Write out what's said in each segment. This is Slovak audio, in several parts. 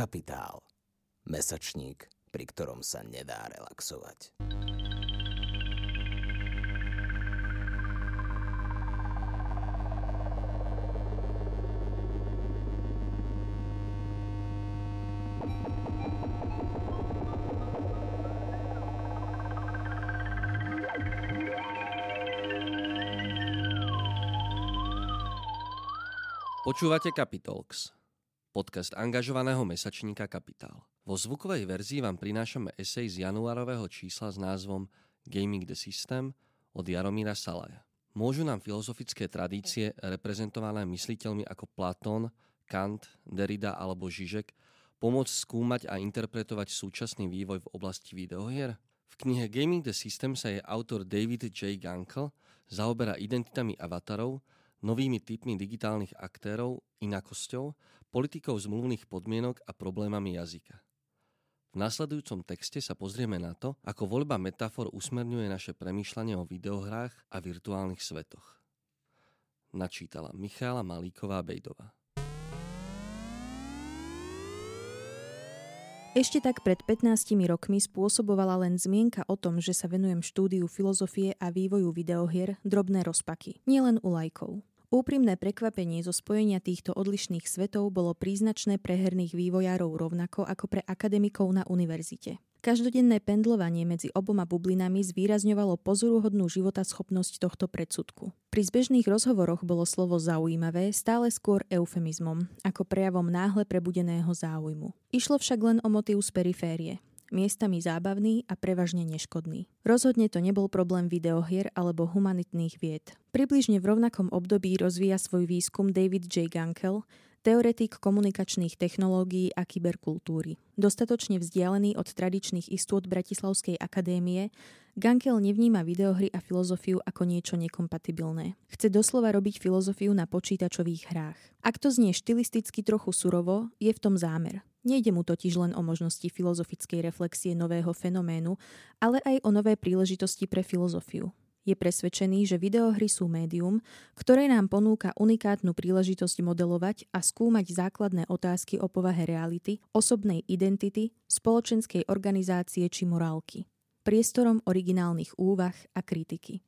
Kapitál. Mesačník, pri ktorom sa nedá relaxovať. Počúvate Capitalx, podcast angažovaného mesačníka Kapitál. Vo zvukovej verzii vám prinášame esej z januárového čísla s názvom Gaming the System od Jaromíra Salaja. Môžu nám filozofické tradície reprezentované mysliteľmi ako Platón, Kant, Derrida alebo Žižek pomôcť skúmať a interpretovať súčasný vývoj v oblasti videohier? V knihe Gaming the System sa je autor David J. Gunkel zaoberá identitami avatarov, novými typmi digitálnych aktérov, inakosťou, politikou zmluvných podmienok a problémami jazyka. V nasledujúcom texte sa pozrieme na to, ako voľba metafor usmerňuje naše premýšľanie o videohrách a virtuálnych svetoch. Načítala Michála Malíková-Bejdová. Ešte tak pred 15 rokmi spôsobovala len zmienka o tom, že sa venujem štúdiu filozofie a vývoju videohier drobné rozpaky, nielen u lajkov. Úprimné prekvapenie zo spojenia týchto odlišných svetov bolo príznačné pre herných vývojárov rovnako ako pre akademikov na univerzite. Každodenné pendlovanie medzi oboma bublinami zvýrazňovalo pozoruhodnú životaschopnosť tohto predsudku. Pri zbežných rozhovoroch bolo slovo zaujímavé stále skôr eufemizmom, ako prejavom náhle prebudeného záujmu. Išlo však len o motív z periférie, miestami zábavný a prevažne neškodný. Rozhodne to nebol problém videohier alebo humanitných vied. Približne v rovnakom období rozvíja svoj výskum David J. Gunkel, teoretik komunikačných technológií a kyberkultúry. Dostatočne vzdialený od tradičných istôt Bratislavskej akadémie, Gankel nevníma videohry a filozofiu ako niečo nekompatibilné. Chce doslova robiť filozofiu na počítačových hrách. Ak to znie štilisticky trochu surovo, je v tom zámer. Nejde mu totiž len o možnosti filozofickej reflexie nového fenoménu, ale aj o nové príležitosti pre filozofiu. Je presvedčený, že videohry sú médium, ktoré nám ponúka unikátnu príležitosť modelovať a skúmať základné otázky o povahe reality, osobnej identity, spoločenskej organizácie či morálky. Priestorom originálnych úvah a kritiky.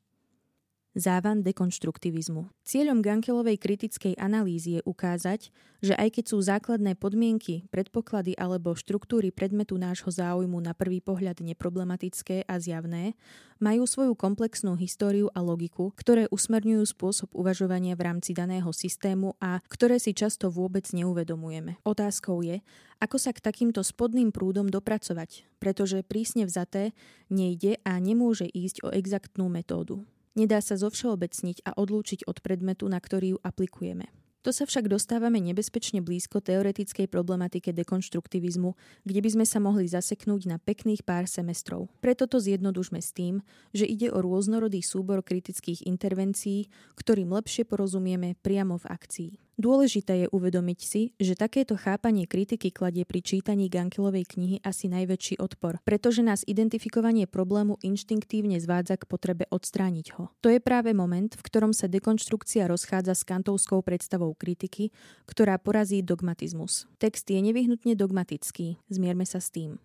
Závan dekonštruktivizmu. Cieľom Gankelovej kritickej analýzy je ukázať, že aj keď sú základné podmienky, predpoklady alebo štruktúry predmetu nášho záujmu na prvý pohľad neproblematické a zjavné, majú svoju komplexnú históriu a logiku, ktoré usmerňujú spôsob uvažovania v rámci daného systému a ktoré si často vôbec neuvedomujeme. Otázkou je, ako sa k takýmto spodným prúdom dopracovať, pretože prísne vzaté nejde a nemôže ísť o exaktnú metódu. Nedá sa zovšeobecniť a odlúčiť od predmetu, na ktorý ju aplikujeme. To sa však dostávame nebezpečne blízko teoretickej problematike dekonštruktivizmu, kde by sme sa mohli zaseknúť na pekných pár semestrov. Preto to zjednodušme s tým, že ide o rôznorodý súbor kritických intervencií, ktorým lepšie porozumieme priamo v akcii. Dôležité je uvedomiť si, že takéto chápanie kritiky kladie pri čítaní Gankelovej knihy asi najväčší odpor, pretože nás identifikovanie problému inštinktívne zvádza k potrebe odstrániť ho. To je práve moment, v ktorom sa dekonštrukcia rozchádza s kantovskou predstavou kritiky, ktorá porazí dogmatizmus. Text je nevyhnutne dogmatický, zmierme sa s tým.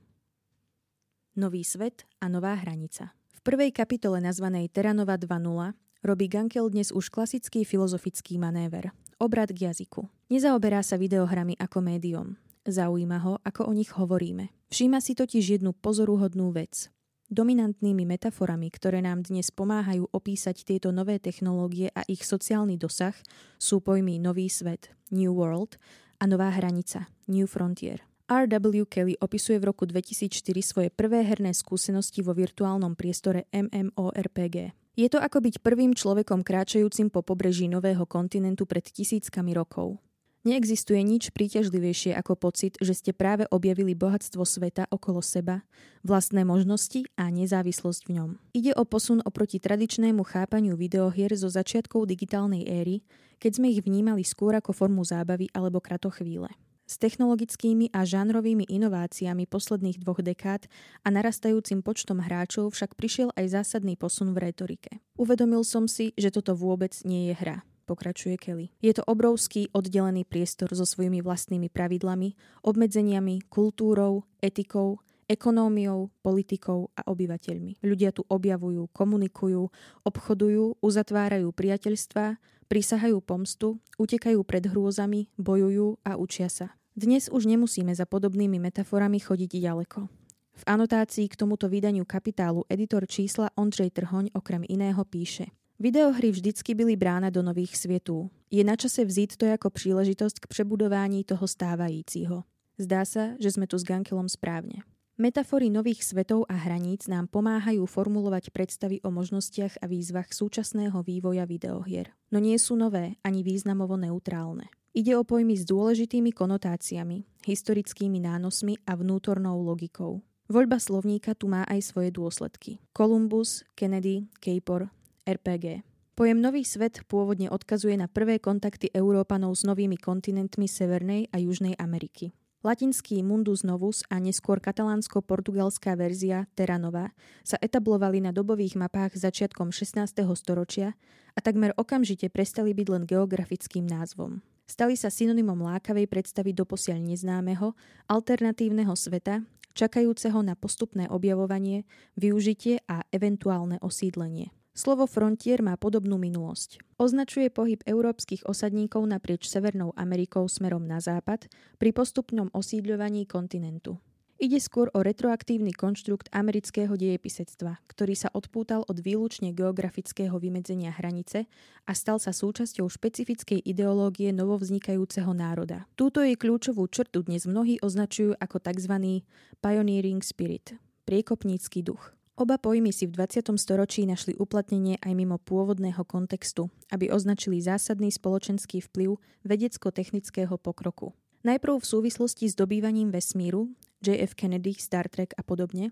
Nový svet a nová hranica. V prvej kapitole nazvanej Teranova 2.0 robí Gankel dnes už klasický filozofický manéver. Obrad k jazyku. Nezaoberá sa videohrami ako médium. Zaujíma ho, ako o nich hovoríme. Všíma si totiž jednu pozoruhodnú vec. Dominantnými metaforami, ktoré nám dnes pomáhajú opísať tieto nové technológie a ich sociálny dosah, sú pojmy Nový svet, New World a Nová hranica, New Frontier. R.W. Kelly opisuje v roku 2004 svoje prvé herné skúsenosti vo virtuálnom priestore MMORPG. Je to ako byť prvým človekom kráčajúcim po pobreží nového kontinentu pred tisíckami rokov. Neexistuje nič príťažlivejšie ako pocit, že ste práve objavili bohatstvo sveta okolo seba, vlastné možnosti a nezávislosť v ňom. Ide o posun oproti tradičnému chápaniu videohier zo začiatkov digitálnej éry, keď sme ich vnímali skôr ako formu zábavy alebo kratochvíle. S technologickými a žánrovými inováciami posledných dvoch dekád a narastajúcim počtom hráčov však prišiel aj zásadný posun v retorike. Uvedomil som si, že toto vôbec nie je hra. pokračuje Kelly. Je to obrovský oddelený priestor so svojimi vlastnými pravidlami, obmedzeniami, kultúrou, etikou, ekonómiou, politikou a obyvateľmi. Ľudia tu objavujú, komunikujú, obchodujú, uzatvárajú priateľstva, prisahajú pomstu, utekajú pred hrôzami, bojujú a učia sa. Dnes už nemusíme za podobnými metaforami chodiť ďaleko. V anotácii k tomuto vydaniu kapitálu editor čísla Ondřej Trhoň okrem iného píše Videohry vždycky byly brána do nových světů. Je na čase vzít to jako příležitost k přebudování toho stávajícího. Zdá sa, že sme tu s Gankelom správne. Metafory nových svetov a hraníc nám pomáhajú formulovať predstavy o možnostiach a výzvach súčasného vývoja videohier. No nie sú nové ani významovo neutrálne. Ide o pojmy s dôležitými konotáciami, historickými nánosmi a vnútornou logikou. Voľba slovníka tu má aj svoje dôsledky. Columbus, Kennedy, Capor, RPG. Pojem Nový svet pôvodne odkazuje na prvé kontakty Európanov s novými kontinentmi Severnej a Južnej Ameriky. Latinský Mundus Novus a neskôr katalánsko-portugalská verzia Terra Nova sa etablovali na dobových mapách začiatkom 16. storočia a takmer okamžite prestali byť len geografickým názvom. Stali sa synonymom lákavej predstavy doposiaľ neznámeho, alternatívneho sveta, čakajúceho na postupné objavovanie, využitie a eventuálne osídlenie. Slovo frontier má podobnú minulosť. Označuje pohyb európskych osadníkov naprieč Severnou Amerikou smerom na západ pri postupnom osídľovaní kontinentu. Ide skôr o retroaktívny konštrukt amerického dejepisectva, ktorý sa odpútal od výlučne geografického vymedzenia hranice a stal sa súčasťou špecifickej ideológie novovznikajúceho národa. Túto jej kľúčovú črtu dnes mnohí označujú ako tzv. pioneering spirit, priekopnícky duch. Oba pojmy si v 20. storočí našli uplatnenie aj mimo pôvodného kontextu, aby označili zásadný spoločenský vplyv vedecko-technického pokroku. Najprv v súvislosti s dobývaním vesmíru, JF Kennedy, Star Trek a podobne,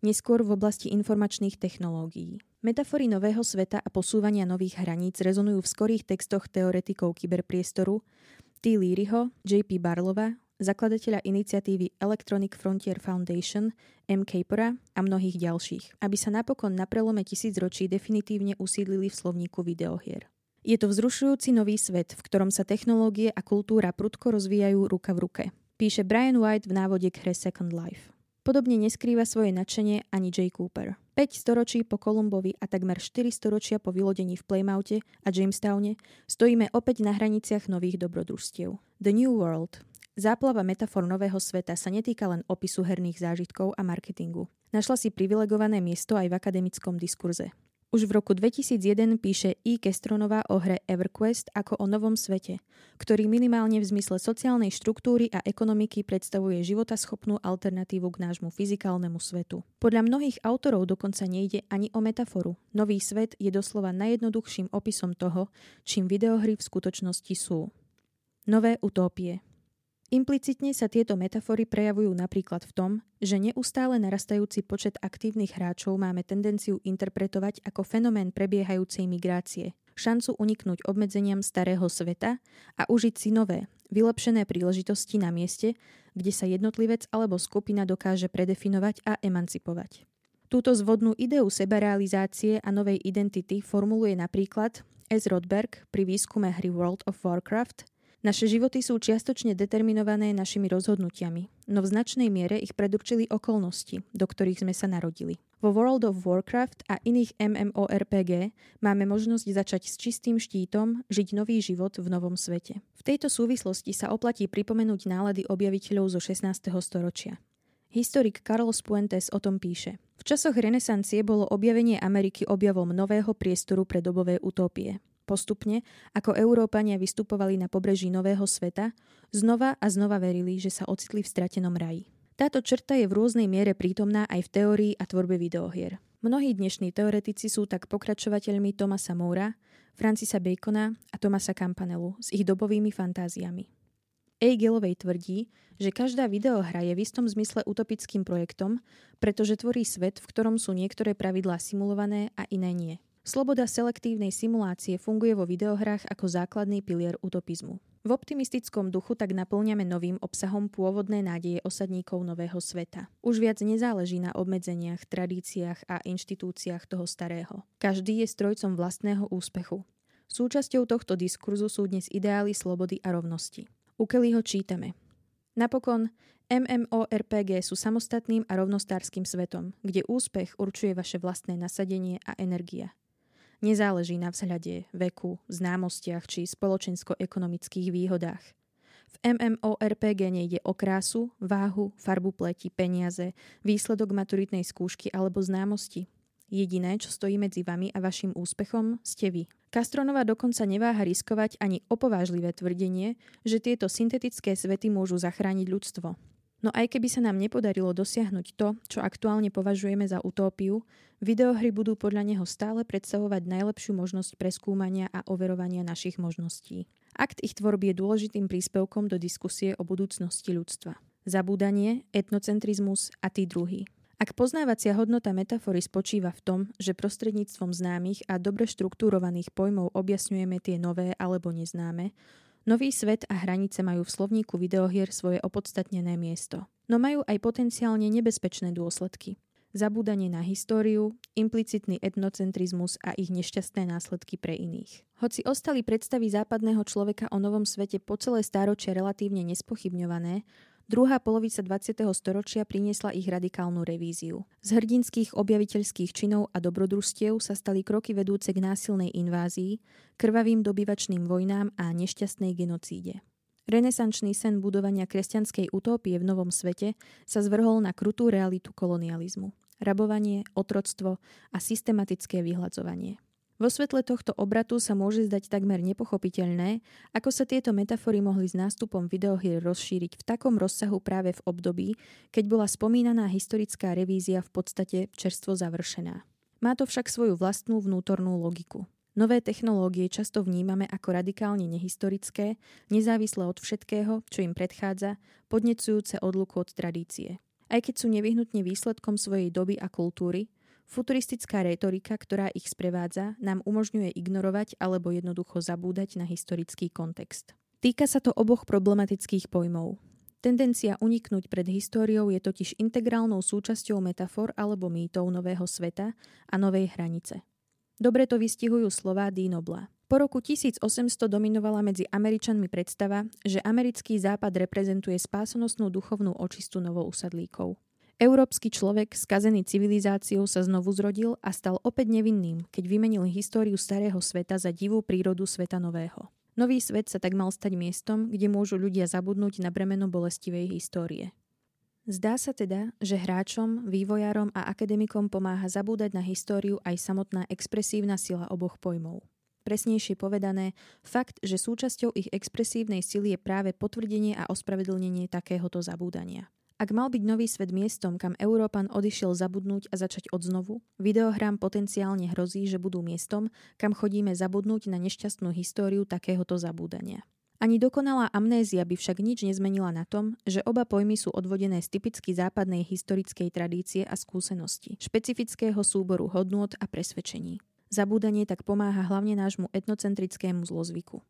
neskôr v oblasti informačných technológií. Metafory nového sveta a posúvania nových hraníc rezonujú v skorých textoch teoretikov kyberpriestoru T. Learyho, J.P. Barlova, zakladateľa iniciatívy Electronic Frontier Foundation, M. Capera a mnohých ďalších, aby sa napokon na prelome tisícročí definitívne usídlili v slovníku videohier. Je to vzrušujúci nový svet, v ktorom sa technológie a kultúra prudko rozvíjajú ruka v ruke. Píše Brian White v návode k hre Second Life. Podobne neskrýva svoje nadšenie ani Jay Cooper. 5 storočí po Kolumbovi a takmer 4 storočia po vylodení v Playmoute a Jamestowne stojíme opäť na hraniciach nových dobrodružstiev. The New World, Záplava metafor nového sveta sa netýka len opisu herných zážitkov a marketingu. Našla si privilegované miesto aj v akademickom diskurze. Už v roku 2001 píše I. Kestronová o hre EverQuest ako o novom svete, ktorý minimálne v zmysle sociálnej štruktúry a ekonomiky predstavuje životaschopnú alternatívu k nášmu fyzikálnemu svetu. Podľa mnohých autorov dokonca nejde ani o metaforu. Nový svet je doslova najjednoduchším opisom toho, čím videohry v skutočnosti sú. Nové utópie. Implicitne sa tieto metafory prejavujú napríklad v tom, že neustále narastajúci počet aktívnych hráčov máme tendenciu interpretovať ako fenomén prebiehajúcej migrácie, šancu uniknúť obmedzeniam starého sveta a užiť si nové, vylepšené príležitosti na mieste, kde sa jednotlivec alebo skupina dokáže predefinovať a emancipovať. Túto zvodnú ideu sebarealizácie a novej identity formuluje napríklad S. Rodberg pri výskume hry World of Warcraft naše životy sú čiastočne determinované našimi rozhodnutiami, no v značnej miere ich predurčili okolnosti, do ktorých sme sa narodili. Vo World of Warcraft a iných MMORPG máme možnosť začať s čistým štítom, žiť nový život v novom svete. V tejto súvislosti sa oplatí pripomenúť nálady objaviteľov zo 16. storočia. Historik Carlos Puentes o tom píše. V časoch renesancie bolo objavenie Ameriky objavom nového priestoru pre dobové utopie. Postupne, ako Európania vystupovali na pobreží Nového sveta, znova a znova verili, že sa ocitli v stratenom raji. Táto črta je v rôznej miere prítomná aj v teórii a tvorbe videohier. Mnohí dnešní teoretici sú tak pokračovateľmi Thomasa Moura, Francisa Bacona a Thomasa Campanellu s ich dobovými fantáziami. A. Gelovej tvrdí, že každá videohra je v istom zmysle utopickým projektom, pretože tvorí svet, v ktorom sú niektoré pravidlá simulované a iné nie. Sloboda selektívnej simulácie funguje vo videohrách ako základný pilier utopizmu. V optimistickom duchu tak naplňame novým obsahom pôvodné nádeje osadníkov nového sveta. Už viac nezáleží na obmedzeniach, tradíciách a inštitúciách toho starého. Každý je strojcom vlastného úspechu. Súčasťou tohto diskurzu sú dnes ideály slobody a rovnosti. U Kellyho čítame. Napokon, MMORPG sú samostatným a rovnostárským svetom, kde úspech určuje vaše vlastné nasadenie a energia. Nezáleží na vzhľade, veku, známostiach či spoločensko-ekonomických výhodách. V MMORPG nejde o krásu, váhu, farbu pleti, peniaze, výsledok maturitnej skúšky alebo známosti. Jediné, čo stojí medzi vami a vašim úspechom, ste vy. Castronova dokonca neváha riskovať ani opovážlivé tvrdenie, že tieto syntetické svety môžu zachrániť ľudstvo. No aj keby sa nám nepodarilo dosiahnuť to, čo aktuálne považujeme za utópiu, videohry budú podľa neho stále predstavovať najlepšiu možnosť preskúmania a overovania našich možností. Akt ich tvorby je dôležitým príspevkom do diskusie o budúcnosti ľudstva. Zabúdanie, etnocentrizmus a tí druhý. Ak poznávacia hodnota metafory spočíva v tom, že prostredníctvom známych a dobre štruktúrovaných pojmov objasňujeme tie nové alebo neznáme, Nový svet a hranice majú v slovníku videohier svoje opodstatnené miesto. No majú aj potenciálne nebezpečné dôsledky. Zabúdanie na históriu, implicitný etnocentrizmus a ich nešťastné následky pre iných. Hoci ostali predstavy západného človeka o novom svete po celé stáročie relatívne nespochybňované, Druhá polovica 20. storočia priniesla ich radikálnu revíziu. Z hrdinských objaviteľských činov a dobrodružstiev sa stali kroky vedúce k násilnej invázii, krvavým dobyvačným vojnám a nešťastnej genocíde. Renesančný sen budovania kresťanskej utópie v novom svete sa zvrhol na krutú realitu kolonializmu. Rabovanie, otroctvo a systematické vyhľadzovanie. Vo svetle tohto obratu sa môže zdať takmer nepochopiteľné, ako sa tieto metafory mohli s nástupom videohier rozšíriť v takom rozsahu práve v období, keď bola spomínaná historická revízia v podstate čerstvo završená. Má to však svoju vlastnú vnútornú logiku. Nové technológie často vnímame ako radikálne nehistorické, nezávisle od všetkého, čo im predchádza, podnecujúce odluku od tradície. Aj keď sú nevyhnutne výsledkom svojej doby a kultúry, Futuristická retorika, ktorá ich sprevádza, nám umožňuje ignorovať alebo jednoducho zabúdať na historický kontext. Týka sa to oboch problematických pojmov. Tendencia uniknúť pred históriou je totiž integrálnou súčasťou metafor alebo mýtov nového sveta a novej hranice. Dobre to vystihujú slová Dínobla. Po roku 1800 dominovala medzi Američanmi predstava, že americký západ reprezentuje spásonosnú duchovnú očistu novousadlíkov. Európsky človek, skazený civilizáciou, sa znovu zrodil a stal opäť nevinným, keď vymenil históriu starého sveta za divú prírodu sveta nového. Nový svet sa tak mal stať miestom, kde môžu ľudia zabudnúť na bremeno bolestivej histórie. Zdá sa teda, že hráčom, vývojárom a akademikom pomáha zabúdať na históriu aj samotná expresívna sila oboch pojmov. Presnejšie povedané, fakt, že súčasťou ich expresívnej sily je práve potvrdenie a ospravedlnenie takéhoto zabúdania. Ak mal byť nový svet miestom, kam Európan odišiel zabudnúť a začať odznovu, videohrám potenciálne hrozí, že budú miestom, kam chodíme zabudnúť na nešťastnú históriu takéhoto zabúdania. Ani dokonalá amnézia by však nič nezmenila na tom, že oba pojmy sú odvodené z typicky západnej historickej tradície a skúsenosti, špecifického súboru hodnôt a presvedčení. Zabúdanie tak pomáha hlavne nášmu etnocentrickému zlozvyku.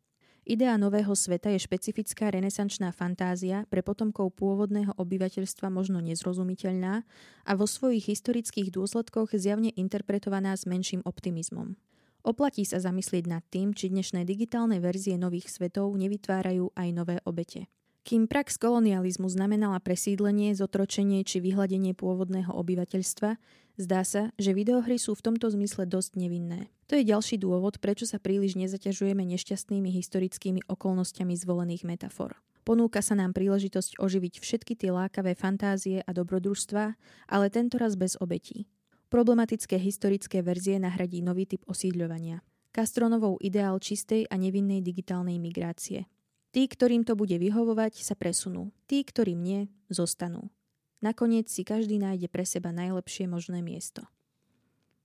Idea nového sveta je špecifická renesančná fantázia, pre potomkov pôvodného obyvateľstva možno nezrozumiteľná a vo svojich historických dôsledkoch zjavne interpretovaná s menším optimizmom. Oplatí sa zamyslieť nad tým, či dnešné digitálne verzie nových svetov nevytvárajú aj nové obete. Kým prax kolonializmu znamenala presídlenie, zotročenie či vyhľadenie pôvodného obyvateľstva, zdá sa, že videohry sú v tomto zmysle dosť nevinné. To je ďalší dôvod, prečo sa príliš nezaťažujeme nešťastnými historickými okolnostiami zvolených metafor. Ponúka sa nám príležitosť oživiť všetky tie lákavé fantázie a dobrodružstva, ale tento raz bez obetí. Problematické historické verzie nahradí nový typ osídľovania. Castronovou ideál čistej a nevinnej digitálnej migrácie – Tí, ktorým to bude vyhovovať, sa presunú. Tí, ktorým nie, zostanú. Nakoniec si každý nájde pre seba najlepšie možné miesto.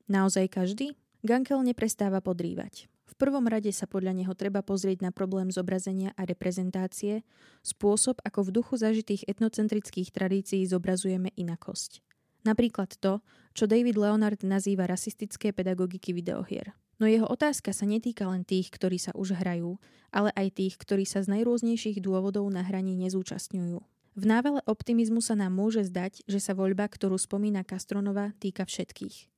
Naozaj každý? Gankel neprestáva podrývať. V prvom rade sa podľa neho treba pozrieť na problém zobrazenia a reprezentácie, spôsob, ako v duchu zažitých etnocentrických tradícií zobrazujeme inakosť. Napríklad to, čo David Leonard nazýva rasistické pedagogiky videohier. No jeho otázka sa netýka len tých, ktorí sa už hrajú, ale aj tých, ktorí sa z najrôznejších dôvodov na hraní nezúčastňujú. V návale optimizmu sa nám môže zdať, že sa voľba, ktorú spomína Kastronova, týka všetkých.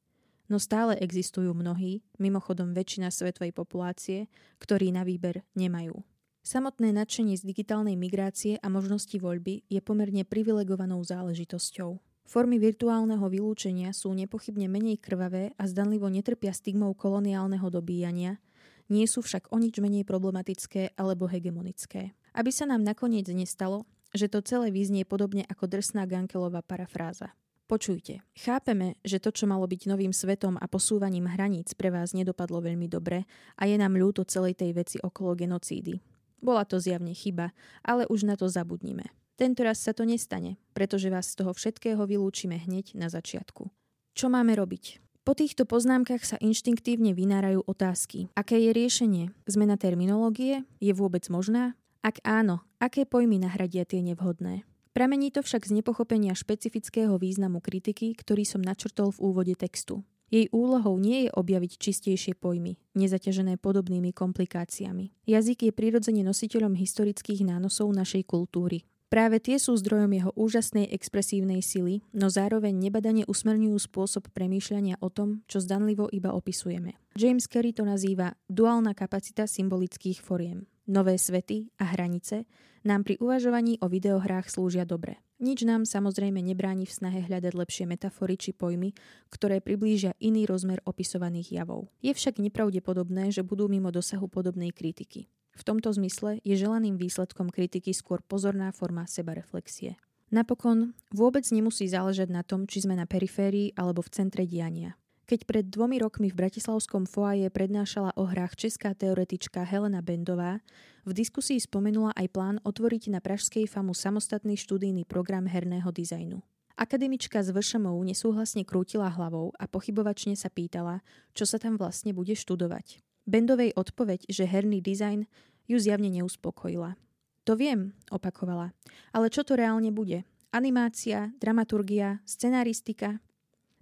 no stále existujú mnohí, mimochodom väčšina svetovej populácie, ktorí na výber nemajú. Samotné nadšenie z digitálnej migrácie a možnosti voľby je pomerne privilegovanou záležitosťou. Formy virtuálneho vylúčenia sú nepochybne menej krvavé a zdanlivo netrpia stigmou koloniálneho dobíjania, nie sú však o nič menej problematické alebo hegemonické. Aby sa nám nakoniec nestalo, že to celé vyznie podobne ako drsná Gankelová parafráza. Počujte, chápeme, že to, čo malo byť novým svetom a posúvaním hraníc pre vás nedopadlo veľmi dobre a je nám ľúto celej tej veci okolo genocídy. Bola to zjavne chyba, ale už na to zabudnime. Tento raz sa to nestane, pretože vás z toho všetkého vylúčime hneď na začiatku. Čo máme robiť? Po týchto poznámkach sa inštinktívne vynárajú otázky. Aké je riešenie? Zmena terminológie? Je vôbec možná? Ak áno, aké pojmy nahradia tie nevhodné? Pramení to však z nepochopenia špecifického významu kritiky, ktorý som načrtol v úvode textu. Jej úlohou nie je objaviť čistejšie pojmy, nezaťažené podobnými komplikáciami. Jazyk je prirodzene nositeľom historických nánosov našej kultúry. Práve tie sú zdrojom jeho úžasnej expresívnej sily, no zároveň nebadane usmerňujú spôsob premýšľania o tom, čo zdanlivo iba opisujeme. James Carey to nazýva duálna kapacita symbolických foriem. Nové svety a hranice nám pri uvažovaní o videohrách slúžia dobre. Nič nám samozrejme nebráni v snahe hľadať lepšie metafory či pojmy, ktoré priblížia iný rozmer opisovaných javov. Je však nepravdepodobné, že budú mimo dosahu podobnej kritiky. V tomto zmysle je želaným výsledkom kritiky skôr pozorná forma sebareflexie. Napokon vôbec nemusí záležať na tom, či sme na periférii alebo v centre diania. Keď pred dvomi rokmi v Bratislavskom foaje prednášala o hrách česká teoretička Helena Bendová, v diskusii spomenula aj plán otvoriť na Pražskej FAMu samostatný študijný program herného dizajnu. Akademička z VŠMU nesúhlasne krútila hlavou a pochybovačne sa pýtala, čo sa tam vlastne bude študovať. Bendovej odpoveď, že herný dizajn ju zjavne neuspokojila. To viem, opakovala. Ale čo to reálne bude? Animácia, dramaturgia, scenaristika,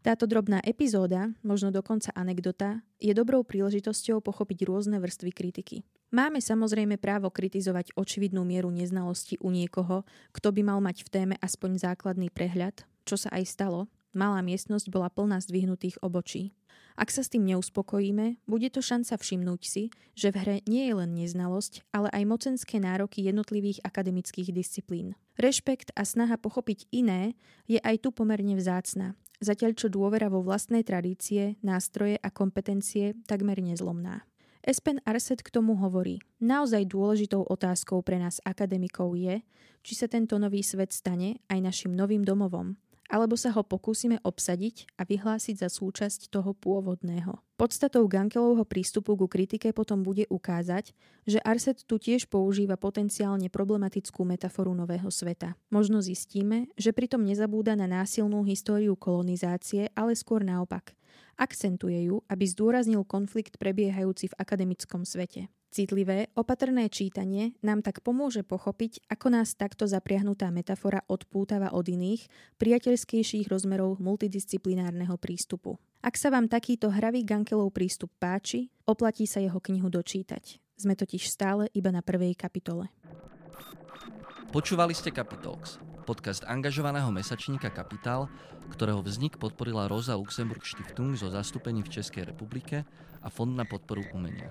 táto drobná epizóda, možno dokonca anekdota, je dobrou príležitosťou pochopiť rôzne vrstvy kritiky. Máme samozrejme právo kritizovať očividnú mieru neznalosti u niekoho, kto by mal mať v téme aspoň základný prehľad, čo sa aj stalo, malá miestnosť bola plná zdvihnutých obočí. Ak sa s tým neuspokojíme, bude to šanca všimnúť si, že v hre nie je len neznalosť, ale aj mocenské nároky jednotlivých akademických disciplín. Rešpekt a snaha pochopiť iné je aj tu pomerne vzácna zatiaľ čo dôvera vo vlastné tradície, nástroje a kompetencie takmer nezlomná. Espen Arset k tomu hovorí, naozaj dôležitou otázkou pre nás akademikov je, či sa tento nový svet stane aj našim novým domovom, alebo sa ho pokúsime obsadiť a vyhlásiť za súčasť toho pôvodného. Podstatou Gankelovho prístupu ku kritike potom bude ukázať, že Arset tu tiež používa potenciálne problematickú metaforu nového sveta. Možno zistíme, že pritom nezabúda na násilnú históriu kolonizácie, ale skôr naopak. Akcentuje ju, aby zdôraznil konflikt prebiehajúci v akademickom svete. Citlivé, opatrné čítanie nám tak pomôže pochopiť, ako nás takto zapriahnutá metafora odpútava od iných, priateľskejších rozmerov multidisciplinárneho prístupu. Ak sa vám takýto hravý Gankelov prístup páči, oplatí sa jeho knihu dočítať. Sme totiž stále iba na prvej kapitole. Počúvali ste Capitalx, podcast angažovaného mesačníka Kapitál, ktorého vznik podporila Rosa Luxemburg Stiftung zo zastúpení v Českej republike a Fond na podporu umenia.